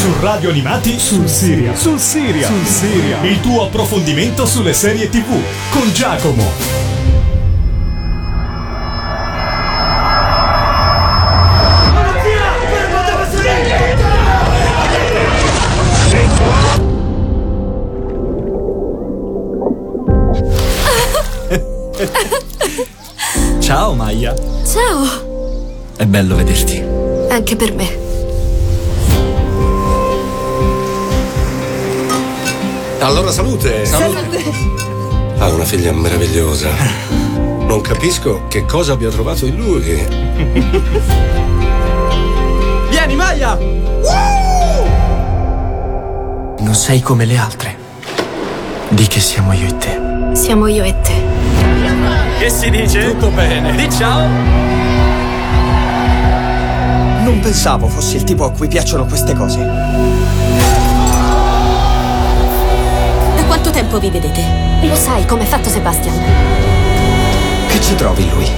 Su Radio Animati sul Siria. Sul Siria. Sul Siria. Il tuo approfondimento sulle serie TV con Giacomo. Ciao Maya. Ciao. È bello vederti. Anche per me. Allora salute. Salute. Ha una figlia meravigliosa. Non capisco che cosa abbia trovato in lui. Vieni Maya! Non sei come le altre. Di che siamo io e te. Siamo io e te. Che si dice? Tutto bene. Di ciao. Non pensavo fossi il tipo a cui piacciono queste cose. Quanto tempo vi vedete? Lo sai come è fatto Sebastian? Che ci trovi lui?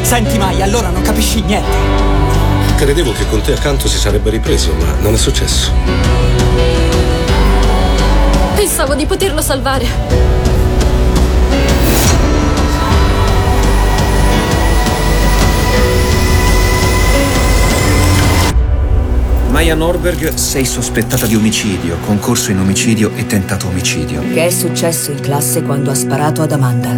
Senti mai, allora non capisci niente. Credevo che con te accanto si sarebbe ripreso, ma non è successo. Pensavo di poterlo salvare. Maya Norberg, sei sospettata di omicidio, concorso in omicidio e tentato omicidio. Che è successo in classe quando ha sparato ad Amanda?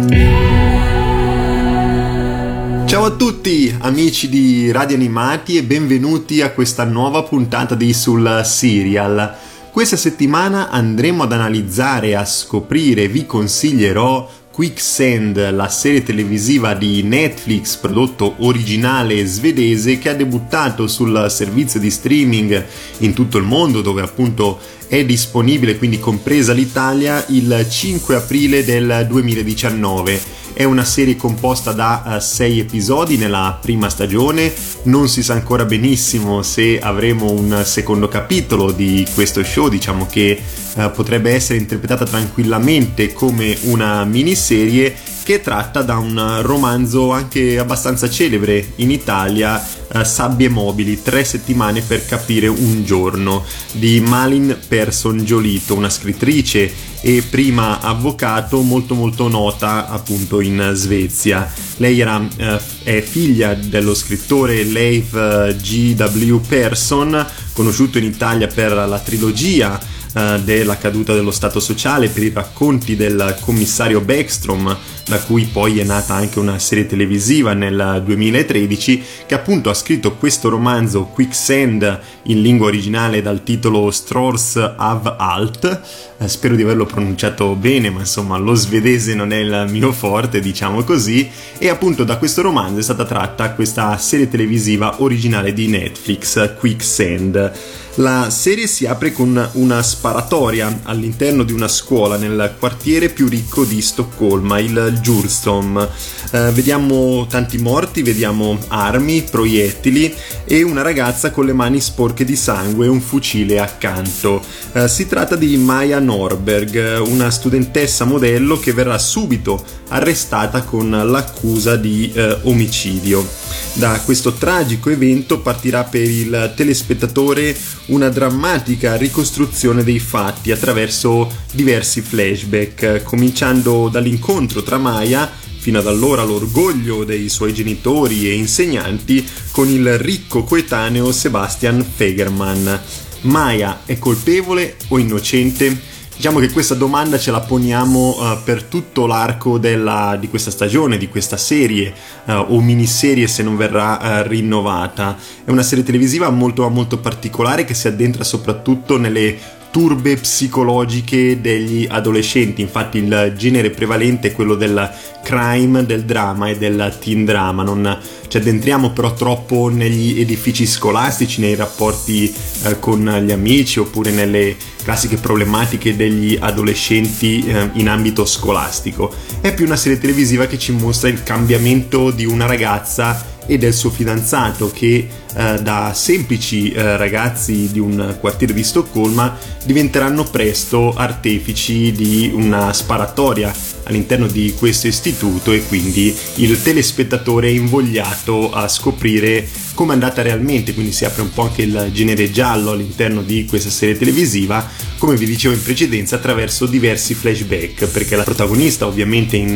Ciao a tutti amici di Radio Animati e benvenuti a questa nuova puntata di Sul Serial. Questa settimana andremo ad analizzare a scoprire, vi consiglierò Quicksand, la serie televisiva di Netflix prodotto originale svedese che ha debuttato sul servizio di streaming in tutto il mondo dove appunto è disponibile, quindi compresa l'Italia, il 5 aprile del 2019. È una serie composta da 6 uh, episodi nella prima stagione, non si sa ancora benissimo se avremo un secondo capitolo di questo show, diciamo che uh, potrebbe essere interpretata tranquillamente come una miniserie che tratta da un romanzo anche abbastanza celebre in Italia, uh, Sabbie mobili, tre settimane per capire un giorno, di Malin Persson Giolito, una scrittrice e prima avvocato molto molto nota appunto in Svezia. Lei era, uh, è figlia dello scrittore Leif uh, G.W. Persson, conosciuto in Italia per la trilogia uh, della caduta dello Stato sociale, per i racconti del commissario Beckstrom, da cui poi è nata anche una serie televisiva nel 2013, che appunto ha scritto questo romanzo Quicksand in lingua originale dal titolo Strors av Alt. Eh, spero di averlo pronunciato bene, ma insomma lo svedese non è il mio forte, diciamo così. E appunto da questo romanzo è stata tratta questa serie televisiva originale di Netflix, Quicksand. La serie si apre con una sparatoria all'interno di una scuola nel quartiere più ricco di Stoccolma, il Djursholm. Eh, vediamo tanti morti, vediamo armi, proiettili e una ragazza con le mani sporche di sangue e un fucile accanto. Eh, si tratta di Maya Norberg, una studentessa modello che verrà subito arrestata con l'accusa di eh, omicidio. Da questo tragico evento partirà per il telespettatore una drammatica ricostruzione dei fatti attraverso diversi flashback, cominciando dall'incontro tra Maya fino ad allora l'orgoglio dei suoi genitori e insegnanti con il ricco coetaneo Sebastian Fegerman. Maya è colpevole o innocente? Diciamo che questa domanda ce la poniamo uh, per tutto l'arco della, di questa stagione, di questa serie uh, o miniserie se non verrà uh, rinnovata. È una serie televisiva molto, molto particolare che si addentra soprattutto nelle turbe psicologiche degli adolescenti. Infatti il genere prevalente è quello del crime, del drama e del teen drama. Non ci addentriamo però troppo negli edifici scolastici, nei rapporti eh, con gli amici oppure nelle classiche problematiche degli adolescenti eh, in ambito scolastico. È più una serie televisiva che ci mostra il cambiamento di una ragazza e del suo fidanzato che eh, da semplici eh, ragazzi di un quartiere di Stoccolma diventeranno presto artefici di una sparatoria all'interno di questo istituto e quindi il telespettatore è invogliato a scoprire come è andata realmente, quindi si apre un po' anche il genere giallo all'interno di questa serie televisiva, come vi dicevo in precedenza, attraverso diversi flashback, perché la protagonista ovviamente in,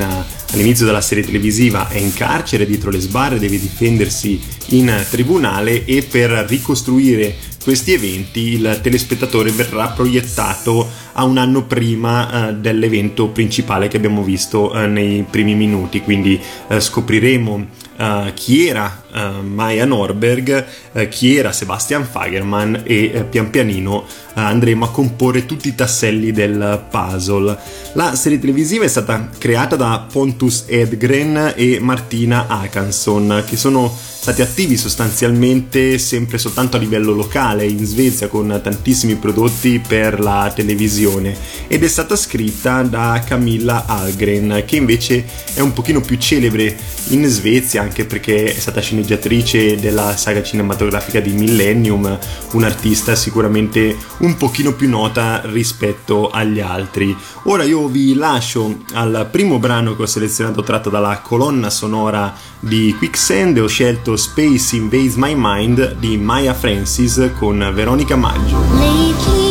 all'inizio della serie televisiva è in carcere dietro le sbarre, deve difendersi in tribunale e per ricostruire questi eventi il telespettatore verrà proiettato a un anno prima eh, dell'evento principale che abbiamo visto eh, nei primi minuti, quindi eh, scopriremo uh, chi era uh, Maya Norberg, uh, chi era Sebastian Fagerman e pian pianino andremo a comporre tutti i tasselli del puzzle. La serie televisiva è stata creata da Pontus Edgren e Martina Akanson, che sono stati attivi sostanzialmente sempre soltanto a livello locale in Svezia con tantissimi prodotti per la televisione ed è stata scritta da Camilla Algren che invece è un pochino più celebre in Svezia anche perché è stata sceneggiatrice della saga cinematografica di Millennium, un'artista sicuramente un pochino più nota rispetto agli altri. Ora io vi lascio al primo brano che ho selezionato tratto dalla colonna sonora di Quicksand ho scelto Space Invades My Mind di Maya Francis con Veronica Maggio. Lately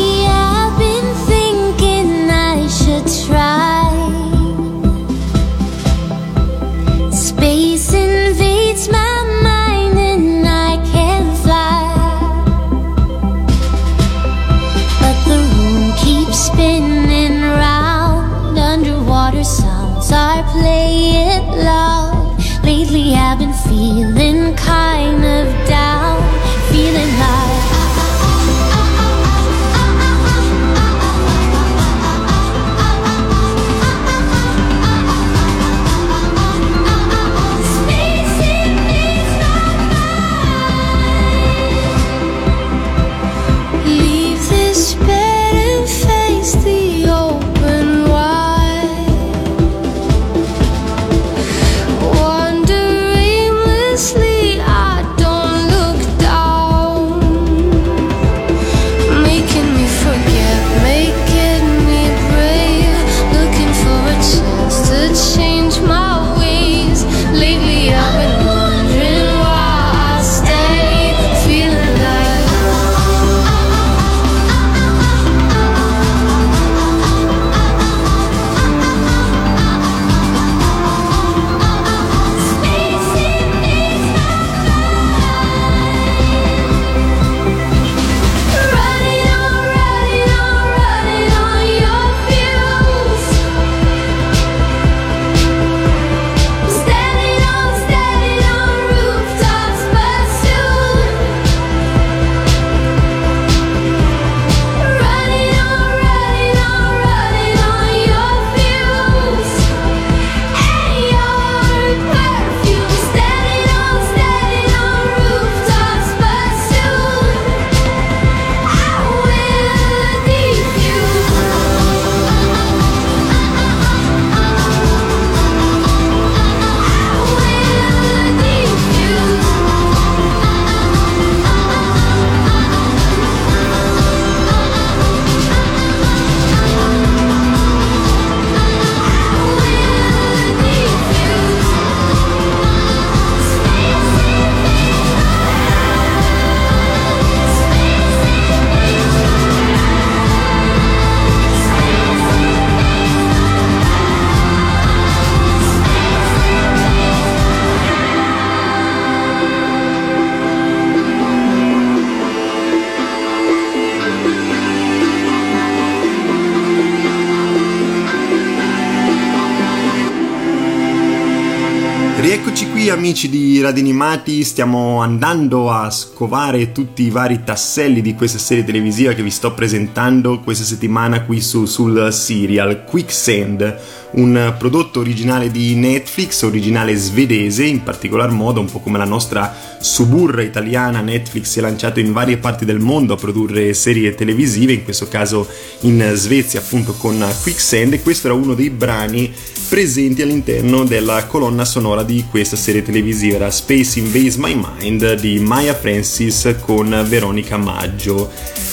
amici di Radio Animati, stiamo andando a scovare tutti i vari tasselli di questa serie televisiva che vi sto presentando questa settimana qui su, sul serial Quicksand, un prodotto originale di Netflix, originale svedese in particolar modo, un po' come la nostra suburra italiana Netflix si è lanciato in varie parti del mondo a produrre serie televisive, in questo caso in Svezia appunto con Quicksand e questo era uno dei brani presenti all'interno della colonna sonora di questa serie televisiva, era Space Invades My Mind di Maya Francis con Veronica Maggio.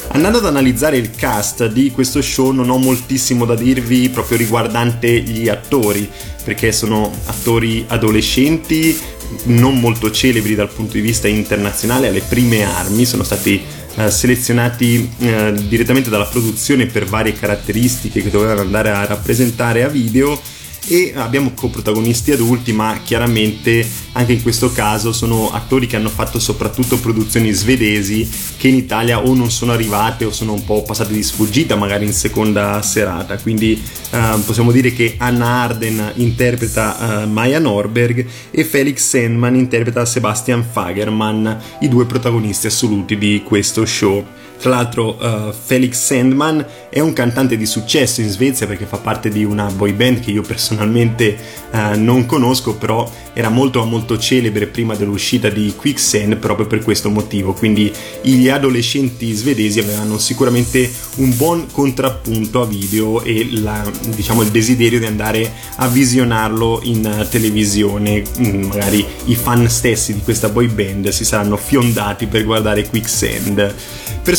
Andando ad analizzare il cast di questo show non ho moltissimo da dirvi proprio riguardante gli attori, perché sono attori adolescenti non molto celebri dal punto di vista internazionale alle prime armi, sono stati eh, selezionati eh, direttamente dalla produzione per varie caratteristiche che dovevano andare a rappresentare a video e abbiamo coprotagonisti adulti ma chiaramente anche in questo caso sono attori che hanno fatto soprattutto produzioni svedesi che in Italia o non sono arrivate o sono un po' passate di sfuggita magari in seconda serata. Quindi eh, possiamo dire che Anna Arden interpreta eh, Maya Norberg e Felix Sandman interpreta Sebastian Fagerman i due protagonisti assoluti di questo show tra l'altro uh, Felix Sandman è un cantante di successo in Svezia perché fa parte di una boy band che io personalmente uh, non conosco, però era molto molto celebre prima dell'uscita di Quicksand proprio per questo motivo, quindi gli adolescenti svedesi avevano sicuramente un buon contrappunto a video e la, diciamo il desiderio di andare a visionarlo in televisione, mm, magari i fan stessi di questa boy band si saranno fiondati per guardare Quicksand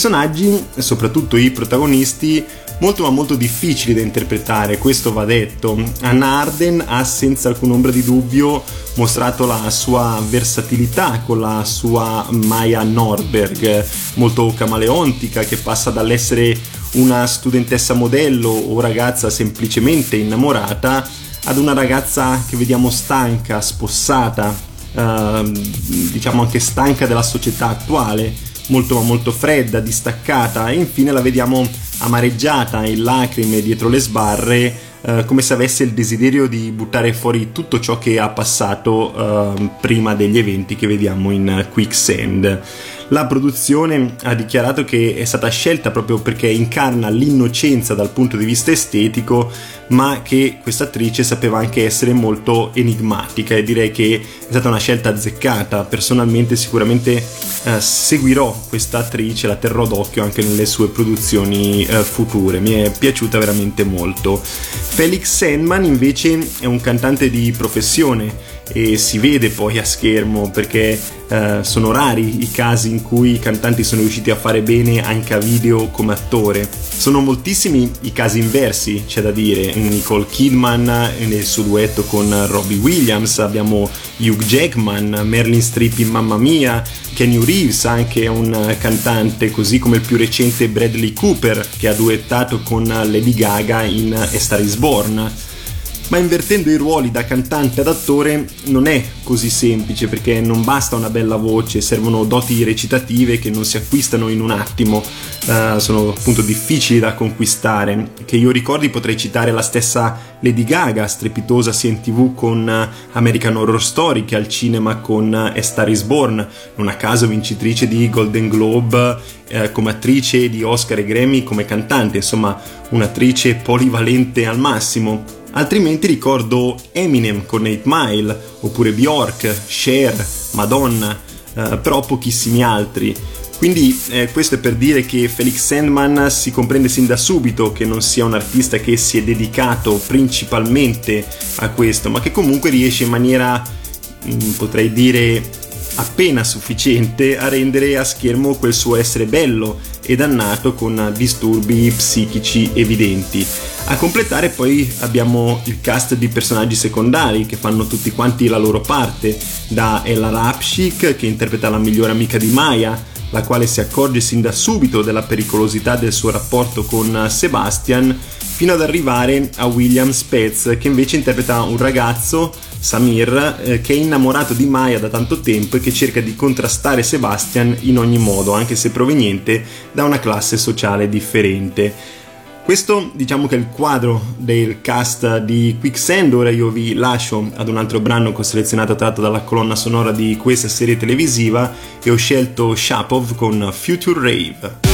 personaggi, soprattutto i protagonisti, molto ma molto difficili da interpretare, questo va detto. Anna Arden ha senza alcun ombra di dubbio mostrato la sua versatilità con la sua Maya Norberg, molto camaleontica, che passa dall'essere una studentessa modello o ragazza semplicemente innamorata ad una ragazza che vediamo stanca, spossata, eh, diciamo anche stanca della società attuale molto molto fredda, distaccata e infine la vediamo amareggiata in lacrime dietro le sbarre eh, come se avesse il desiderio di buttare fuori tutto ciò che ha passato eh, prima degli eventi che vediamo in Quicksand. La produzione ha dichiarato che è stata scelta proprio perché incarna l'innocenza dal punto di vista estetico, ma che questa attrice sapeva anche essere molto enigmatica e direi che è stata una scelta azzeccata. Personalmente sicuramente eh, seguirò questa attrice, la terrò d'occhio anche nelle sue produzioni eh, future. Mi è piaciuta veramente molto. Felix Sandman invece è un cantante di professione e si vede poi a schermo perché eh, sono rari i casi in cui i cantanti sono riusciti a fare bene anche a video come attore. Sono moltissimi i casi inversi, c'è da dire. Nicole Kidman nel suo duetto con Robbie Williams, abbiamo Hugh Jackman, Merlin Streep in Mamma Mia, Kenny Reeves anche è un cantante, così come il più recente Bradley Cooper che ha duettato con Lady Gaga in A Star is Born ma invertendo i ruoli da cantante ad attore non è così semplice perché non basta una bella voce, servono doti recitative che non si acquistano in un attimo, uh, sono appunto difficili da conquistare. Che io ricordi potrei citare la stessa Lady Gaga, strepitosa sia in tv con American Horror Story che al cinema con A Star is Born, non a caso vincitrice di Golden Globe eh, come attrice di Oscar e Grammy come cantante, insomma un'attrice polivalente al massimo altrimenti ricordo Eminem con 8 Mile, oppure Bjork, Cher, Madonna, eh, però pochissimi altri. Quindi eh, questo è per dire che Felix Sandman si comprende sin da subito che non sia un artista che si è dedicato principalmente a questo, ma che comunque riesce in maniera, mm, potrei dire, appena sufficiente a rendere a schermo quel suo essere bello e dannato con disturbi psichici evidenti. A completare poi abbiamo il cast di personaggi secondari che fanno tutti quanti la loro parte, da Ella Rapshik che interpreta la migliore amica di Maya, la quale si accorge sin da subito della pericolosità del suo rapporto con Sebastian, fino ad arrivare a William Spez che invece interpreta un ragazzo Samir, eh, che è innamorato di Maya da tanto tempo e che cerca di contrastare Sebastian in ogni modo, anche se proveniente da una classe sociale differente. Questo diciamo che è il quadro del cast di Quicksand, ora io vi lascio ad un altro brano che ho selezionato tratto dalla colonna sonora di questa serie televisiva e ho scelto Shapov con Future Rave.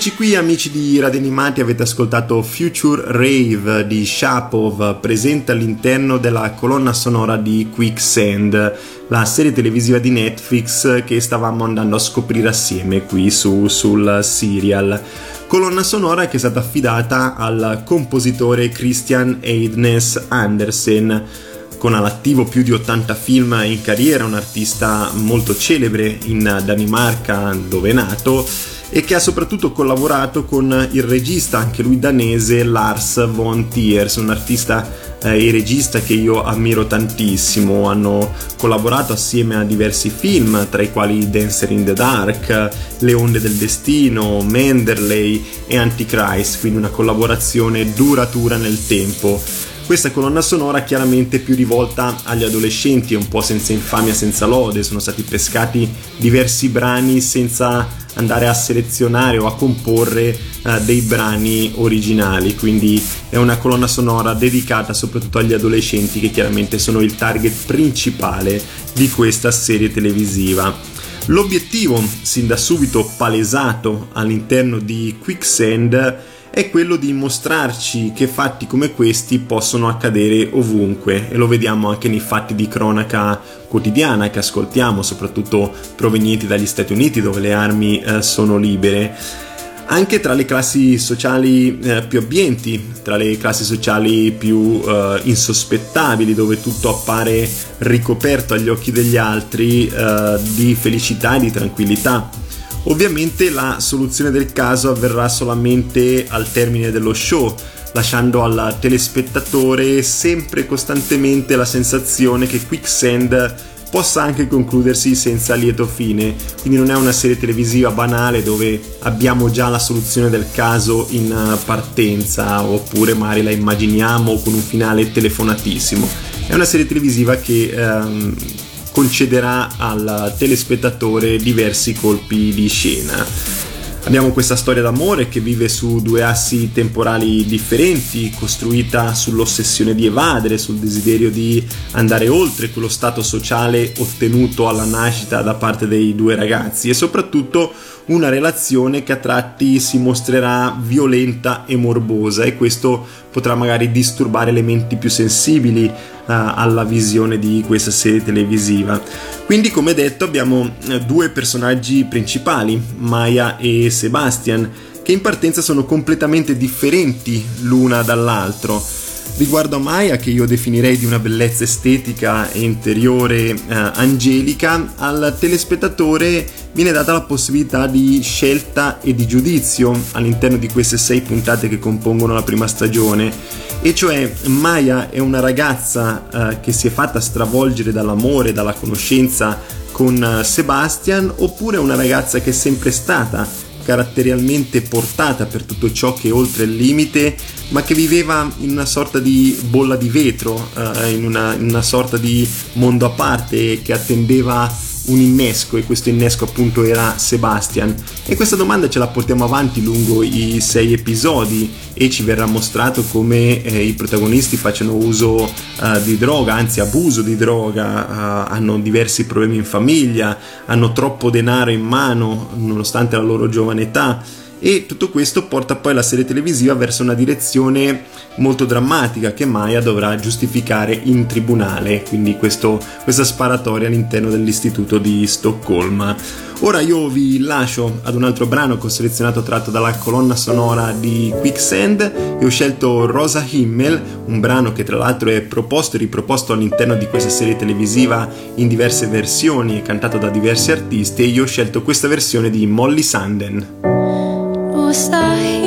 Rieccoci qui amici di Radio Animati, avete ascoltato Future Rave di Shapov, presente all'interno della colonna sonora di Quicksand, la serie televisiva di Netflix che stavamo andando a scoprire assieme qui su, sul serial. Colonna sonora che è stata affidata al compositore Christian Eidnes Andersen, con all'attivo più di 80 film in carriera, un artista molto celebre in Danimarca dove è nato e che ha soprattutto collaborato con il regista, anche lui danese, Lars von Thiers, un artista eh, e regista che io ammiro tantissimo. Hanno collaborato assieme a diversi film, tra i quali Dancer in the Dark, Le onde del destino, Menderley e Antichrist, quindi una collaborazione duratura nel tempo. Questa colonna sonora chiaramente più rivolta agli adolescenti, un po' senza infamia, senza lode, sono stati pescati diversi brani senza andare a selezionare o a comporre uh, dei brani originali, quindi è una colonna sonora dedicata soprattutto agli adolescenti che chiaramente sono il target principale di questa serie televisiva. L'obiettivo, sin da subito palesato all'interno di Quicksand, è quello di mostrarci che fatti come questi possono accadere ovunque e lo vediamo anche nei fatti di cronaca quotidiana che ascoltiamo, soprattutto provenienti dagli Stati Uniti dove le armi eh, sono libere. Anche tra le classi sociali eh, più abbienti, tra le classi sociali più eh, insospettabili, dove tutto appare ricoperto agli occhi degli altri eh, di felicità e di tranquillità Ovviamente la soluzione del caso avverrà solamente al termine dello show, lasciando al telespettatore sempre costantemente la sensazione che Quicksand possa anche concludersi senza lieto fine, quindi non è una serie televisiva banale dove abbiamo già la soluzione del caso in partenza oppure magari la immaginiamo con un finale telefonatissimo. È una serie televisiva che ehm, concederà al telespettatore diversi colpi di scena. Abbiamo questa storia d'amore che vive su due assi temporali differenti, costruita sull'ossessione di evadere, sul desiderio di andare oltre quello stato sociale ottenuto alla nascita da parte dei due ragazzi e soprattutto una relazione che a tratti si mostrerà violenta e morbosa e questo potrà magari disturbare le menti più sensibili uh, alla visione di questa serie televisiva. Quindi, come detto, abbiamo eh, due personaggi principali, Maya e Sebastian, che in partenza sono completamente differenti l'una dall'altro. Riguardo a Maya, che io definirei di una bellezza estetica e interiore eh, angelica, al telespettatore viene data la possibilità di scelta e di giudizio all'interno di queste sei puntate che compongono la prima stagione. E cioè Maya è una ragazza eh, che si è fatta stravolgere dall'amore, dalla conoscenza con eh, Sebastian, oppure una ragazza che è sempre stata caratterialmente portata per tutto ciò che è oltre il limite, ma che viveva in una sorta di bolla di vetro, eh, in, una, in una sorta di mondo a parte che attendeva un innesco e questo innesco appunto era Sebastian. E questa domanda ce la portiamo avanti lungo i sei episodi e ci verrà mostrato come eh, i protagonisti facciano uso uh, di droga, anzi abuso di droga, uh, hanno diversi problemi in famiglia, hanno troppo denaro in mano nonostante la loro giovane età e tutto questo porta poi la serie televisiva verso una direzione molto drammatica che Maya dovrà giustificare in tribunale, quindi questo, questa sparatoria all'interno dell'istituto di Stoccolma. Ora io vi lascio ad un altro brano che ho selezionato tratto dalla colonna sonora di Quicksand e ho scelto Rosa Himmel, un brano che tra l'altro è proposto e riproposto all'interno di questa serie televisiva in diverse versioni e cantato da diversi artisti e io ho scelto questa versione di Molly Sanden. Rosa himmel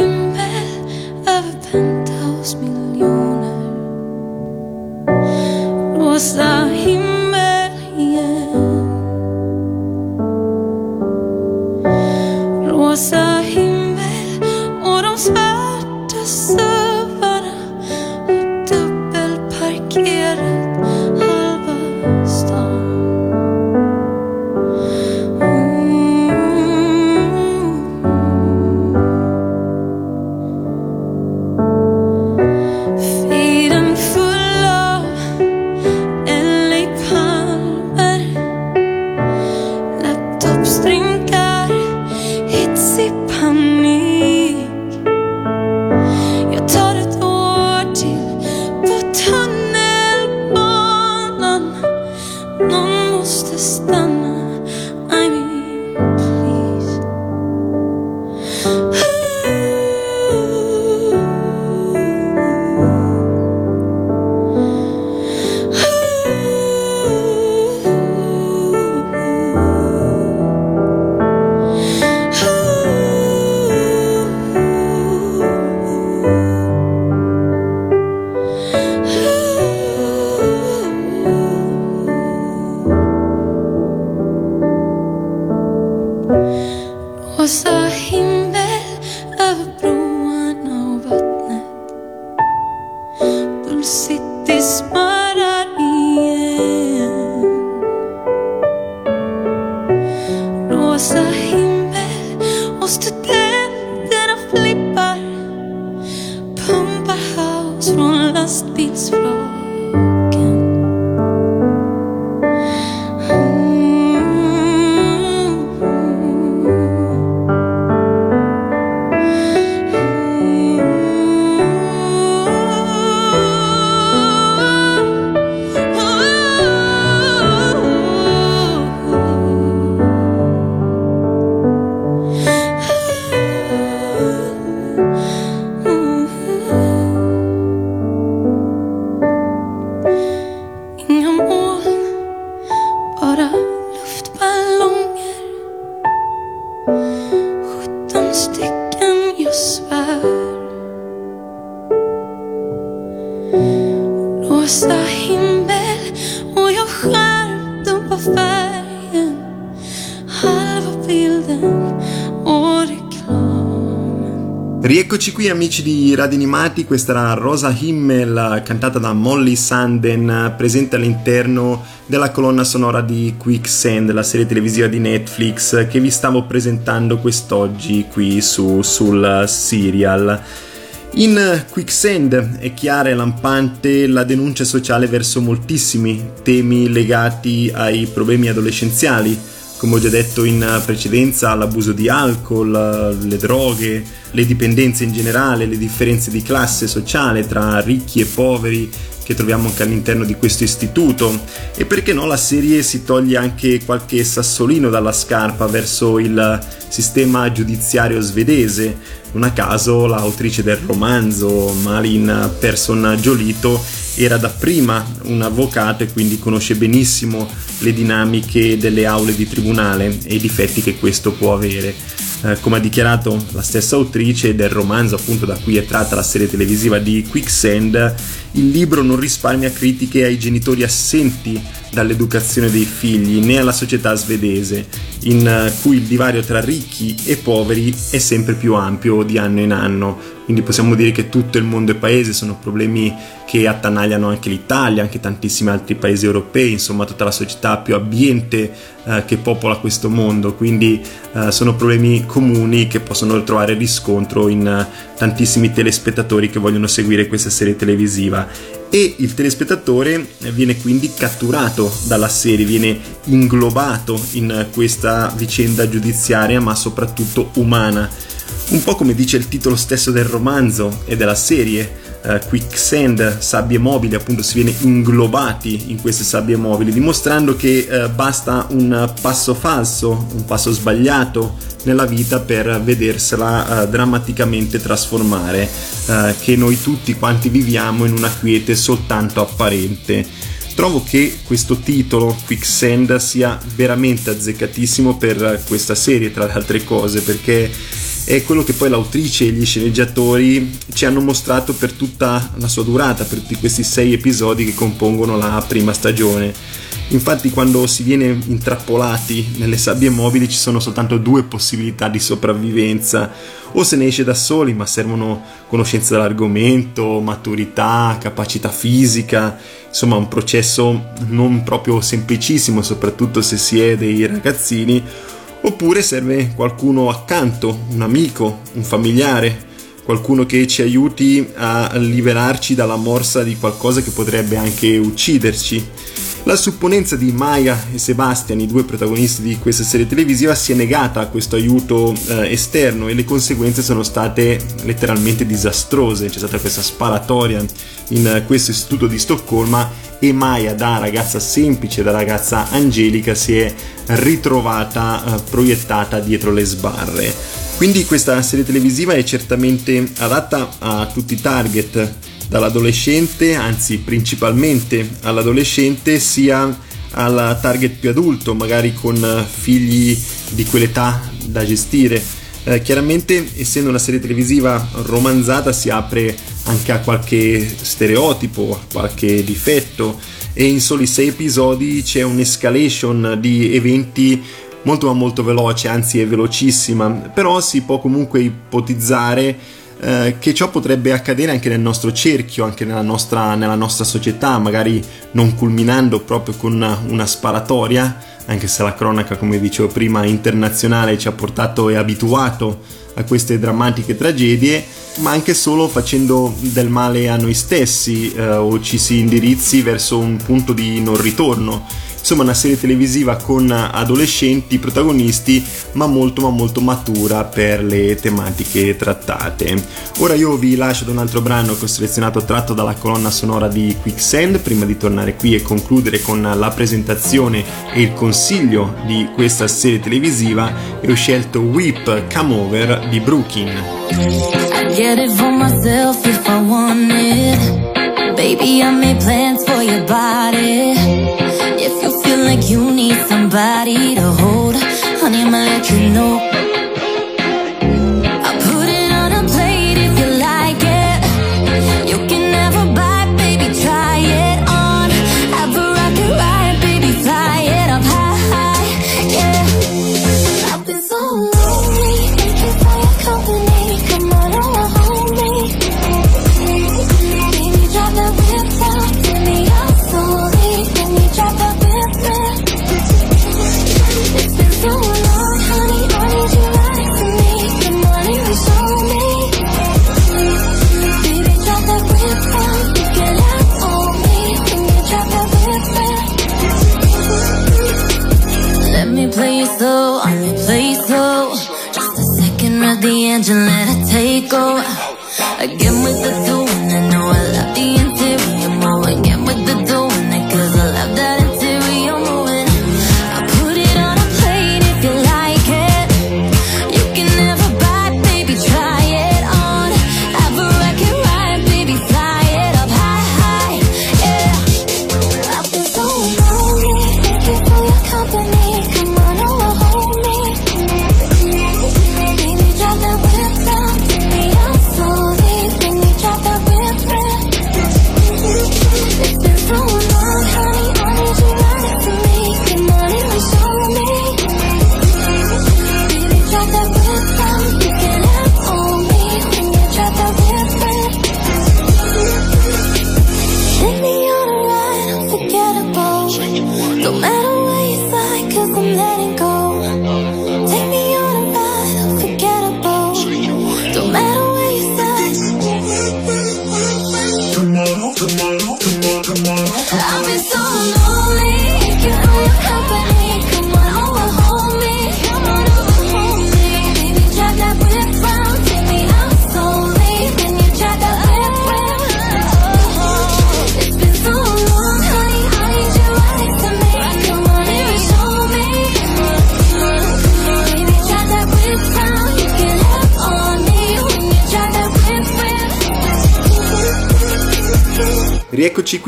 Rieccoci qui amici di Radio Animati, questa era Rosa Himmel cantata da Molly Sanden, presente all'interno della colonna sonora di Quicksand, la serie televisiva di Netflix che vi stavo presentando quest'oggi qui su, sul serial. In Quicksand è chiara e lampante la denuncia sociale verso moltissimi temi legati ai problemi adolescenziali, come ho già detto in precedenza, l'abuso di alcol, le droghe, le dipendenze in generale, le differenze di classe sociale tra ricchi e poveri che troviamo anche all'interno di questo istituto e perché no la serie si toglie anche qualche sassolino dalla scarpa verso il sistema giudiziario svedese non a caso l'autrice del romanzo Malin Persson Giolito era dapprima un avvocato e quindi conosce benissimo le dinamiche delle aule di tribunale e i difetti che questo può avere. Eh, come ha dichiarato la stessa autrice del romanzo appunto da cui è tratta la serie televisiva di Quicksand, il libro non risparmia critiche ai genitori assenti dall'educazione dei figli né alla società svedese, in cui il divario tra ricchi e poveri è sempre più ampio di anno in anno. Quindi possiamo dire che tutto il mondo è paese, sono problemi che attanagliano anche l'Italia, anche tantissimi altri paesi europei, insomma tutta la società più abbiente eh, che popola questo mondo. Quindi eh, sono problemi comuni che possono trovare riscontro in eh, tantissimi telespettatori che vogliono seguire questa serie televisiva e il telespettatore viene quindi catturato dalla serie, viene inglobato in questa vicenda giudiziaria ma soprattutto umana. Un po' come dice il titolo stesso del romanzo e della serie, uh, quicksand, sabbie mobili, appunto si viene inglobati in queste sabbie mobili, dimostrando che uh, basta un passo falso, un passo sbagliato nella vita per vedersela uh, drammaticamente trasformare, che noi tutti quanti viviamo in una quiete soltanto apparente. Trovo che questo titolo, Quicksand, sia veramente azzeccatissimo per questa serie, tra le altre cose, perché è quello che poi l'autrice e gli sceneggiatori ci hanno mostrato per tutta la sua durata, per tutti questi sei episodi che compongono la prima stagione. Infatti quando si viene intrappolati nelle sabbie mobili ci sono soltanto due possibilità di sopravvivenza, o se ne esce da soli ma servono conoscenza dell'argomento, maturità, capacità fisica, insomma un processo non proprio semplicissimo soprattutto se si è dei ragazzini, Oppure serve qualcuno accanto, un amico, un familiare, qualcuno che ci aiuti a liberarci dalla morsa di qualcosa che potrebbe anche ucciderci. La supponenza di Maya e Sebastian, i due protagonisti di questa serie televisiva, si è negata a questo aiuto eh, esterno e le conseguenze sono state letteralmente disastrose. C'è stata questa sparatoria in eh, questo istituto di Stoccolma e Maya, da ragazza semplice, da ragazza angelica, si è ritrovata eh, proiettata dietro le sbarre. Quindi questa serie televisiva è certamente adatta a tutti i target dall'adolescente, anzi principalmente all'adolescente, sia al target più adulto, magari con figli di quell'età da gestire. Eh, chiaramente, essendo una serie televisiva romanzata, si apre anche a qualche stereotipo, a qualche difetto, e in soli sei episodi c'è un'escalation di eventi molto ma molto veloce, anzi è velocissima, però si può comunque ipotizzare eh, che ciò potrebbe accadere anche nel nostro cerchio, anche nella nostra, nella nostra società, magari non culminando proprio con una, una sparatoria, anche se la cronaca, come dicevo prima, internazionale ci ha portato e abituato a queste drammatiche tragedie, ma anche solo facendo del male a noi stessi eh, o ci si indirizzi verso un punto di non ritorno insomma una serie televisiva con adolescenti protagonisti ma molto ma molto matura per le tematiche trattate. Ora io vi lascio da un altro brano che ho selezionato tratto dalla colonna sonora di Quicksand prima di tornare qui e concludere con la presentazione e il consiglio di questa serie televisiva e ho scelto Whip Come Over di Brooklyn. Baby, I made plans for your body. If you feel like you need somebody to hold, honey, I'ma let you know.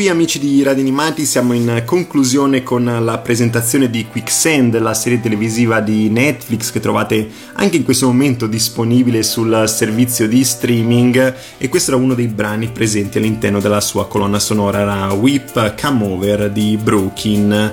Qui amici di Radio Animati, siamo in conclusione con la presentazione di Quicksand, la serie televisiva di Netflix che trovate anche in questo momento disponibile sul servizio di streaming e questo era uno dei brani presenti all'interno della sua colonna sonora, la Whip Come Over di Brooklyn.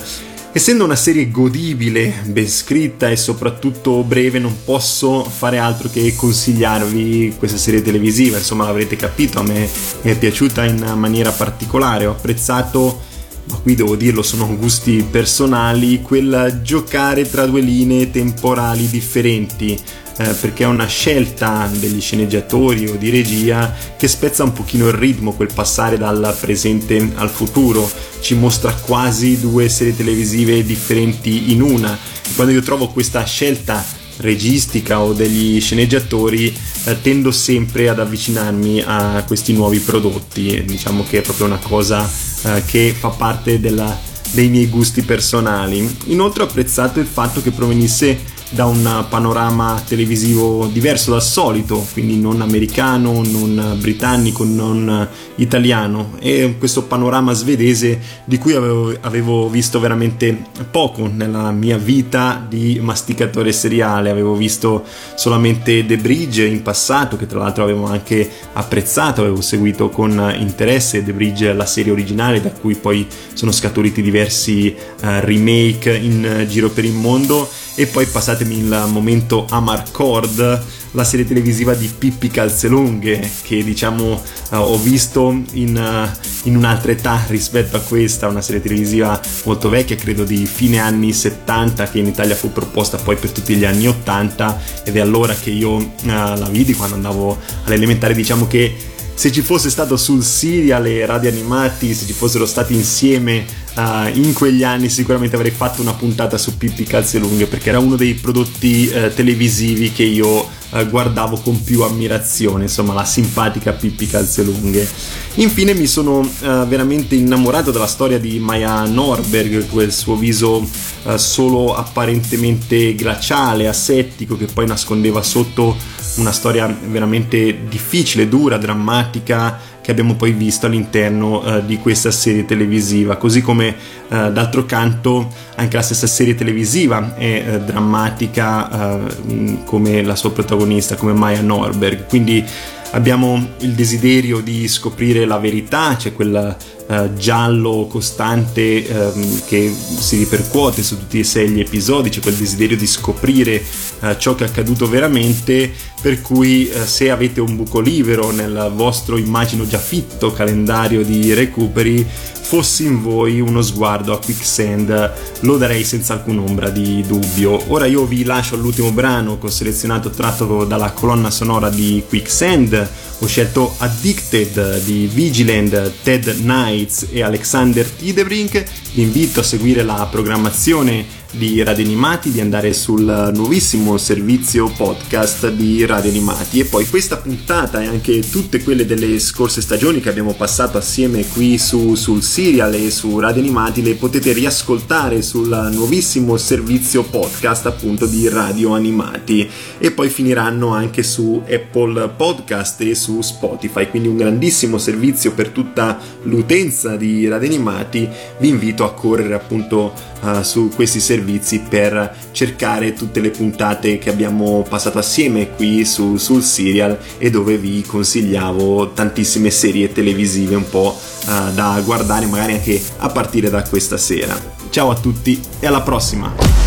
Essendo una serie godibile, ben scritta e soprattutto breve, non posso fare altro che consigliarvi questa serie televisiva. Insomma, l'avrete capito, a me è piaciuta in maniera particolare. Ho apprezzato, ma qui devo dirlo, sono gusti personali, quel giocare tra due linee temporali differenti. eh, perché è una scelta degli sceneggiatori o di regia che spezza un pochino il ritmo, quel passare dal presente al futuro, ci mostra quasi due serie televisive differenti in una. Quando io trovo questa scelta registica o degli sceneggiatori eh, tendo sempre ad avvicinarmi a questi nuovi prodotti E diciamo che è proprio una cosa eh, che fa parte della- dei miei gusti personali. Inoltre ho apprezzato il fatto che provenisse da un panorama televisivo diverso dal solito, quindi non americano, non britannico, non italiano. E questo panorama svedese di cui avevo, avevo visto veramente poco nella mia vita di masticatore seriale. Avevo visto solamente The Bridge in passato, che tra l'altro avevo anche apprezzato, avevo seguito con interesse The Bridge, la serie originale, da cui poi sono scaturiti diversi eh, remake in giro per il mondo e poi passatemi il momento Amarcord, la serie televisiva di Pippi Calzelunghe che diciamo eh, ho visto in, eh, in un'altra età rispetto a questa, una serie televisiva molto vecchia, credo di fine anni 70 che in Italia fu proposta poi per tutti gli anni 80 ed è allora che io eh, la vidi quando andavo all'elementare, diciamo che se ci fosse stato sul serial e radio animati, se ci fossero stati insieme uh, in quegli anni, sicuramente avrei fatto una puntata su Pippi Calzelunghe perché era uno dei prodotti uh, televisivi che io uh, guardavo con più ammirazione, insomma, la simpatica Pippi Calzelunghe. Infine mi sono veramente innamorato della storia di Maya Norberg, quel suo viso solo apparentemente glaciale, asettico, che poi nascondeva sotto una storia veramente difficile, dura, drammatica che abbiamo poi visto all'interno eh, di questa serie televisiva, così come eh, d'altro canto anche la stessa serie televisiva è eh, drammatica eh, come la sua protagonista, come Maya Norberg, quindi abbiamo il desiderio di scoprire la verità, c'è quel eh, giallo costante ehm, che si ripercuote su tutti e sei gli episodi, c'è quel desiderio di scoprire eh, ciò che è accaduto veramente, per cui eh, se avete un buco libero nel vostro immagino già fitto calendario di recuperi, fossi in voi uno sguardo a Quicksand lo darei senza alcun'ombra di dubbio. Ora io vi lascio all'ultimo brano che ho selezionato tratto dalla colonna sonora di Quicksand. Ho scelto Addicted di Vigilant, Ted Knights e Alexander Tidebrink. Vi invito a seguire la programmazione di Radio Animati, di andare sul nuovissimo servizio podcast di Radio Animati. E poi questa puntata e anche tutte quelle delle scorse stagioni che abbiamo passato assieme qui su, sul serial e su Radio Animati le potete riascoltare sul nuovissimo servizio podcast appunto di Radio Animati. E poi finiranno anche su Apple Podcast e su Spotify. Quindi un grandissimo servizio per tutta l'utenza di Radio Animati. Vi invito a correre appunto uh, su questi servizi per cercare tutte le puntate che abbiamo passato assieme qui su, sul serial e dove vi consigliavo tantissime serie televisive un po' uh, da guardare magari anche a partire da questa sera. Ciao a tutti e alla prossima!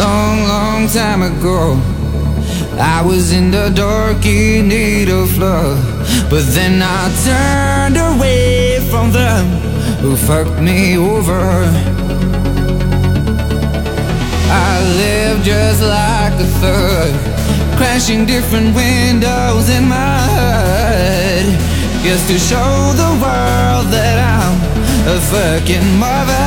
long, long time ago. I was in the dark in need of love, but then I turned away from them who fucked me over. I lived just like a thug, crashing different windows in my head. Just to show the world that I'm a fucking mother.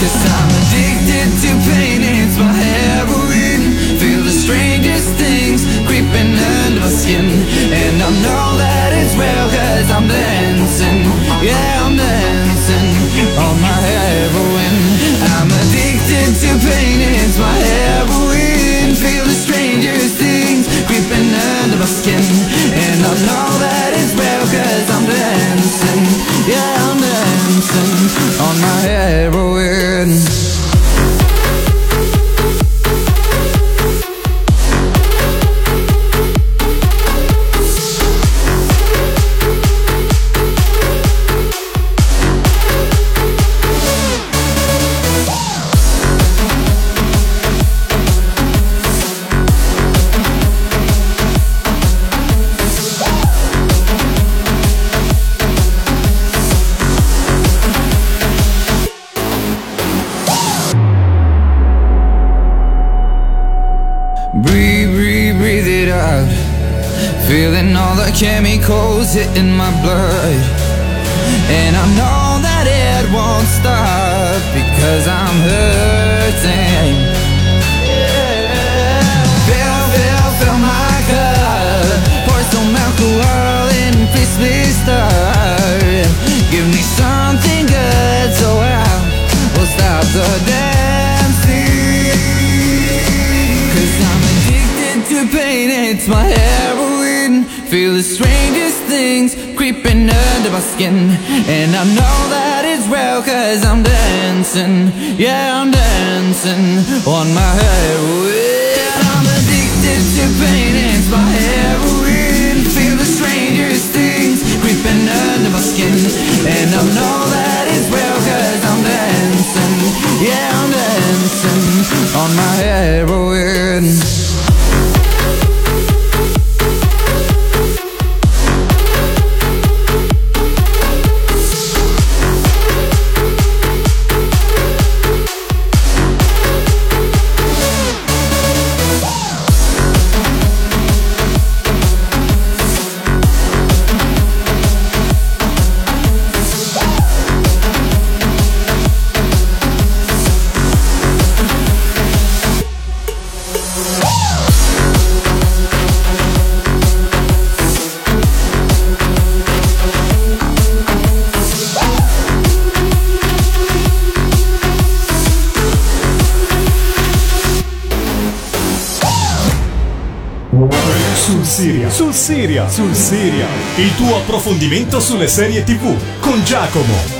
Cause I'm addicted to pain, it's my heroin. Feel the strangest things creeping under my skin. And I know that it's real cause I'm dancing. Yeah, I'm dancing on my heroin. I'm addicted to pain, it's my heroin. Feel the strangest things creeping under my skin. And I know that it's real cause I'm dancing. Yeah, I'm dancing on my heroin. Dancing on my heroin. I'm addicted to pain, it's my heroin. Feel the strangest things creeping under my skin. And I know that it's real cause I'm dancing. Yeah, I'm dancing on my heroin. Il tuo approfondimento sulle serie TV con Giacomo.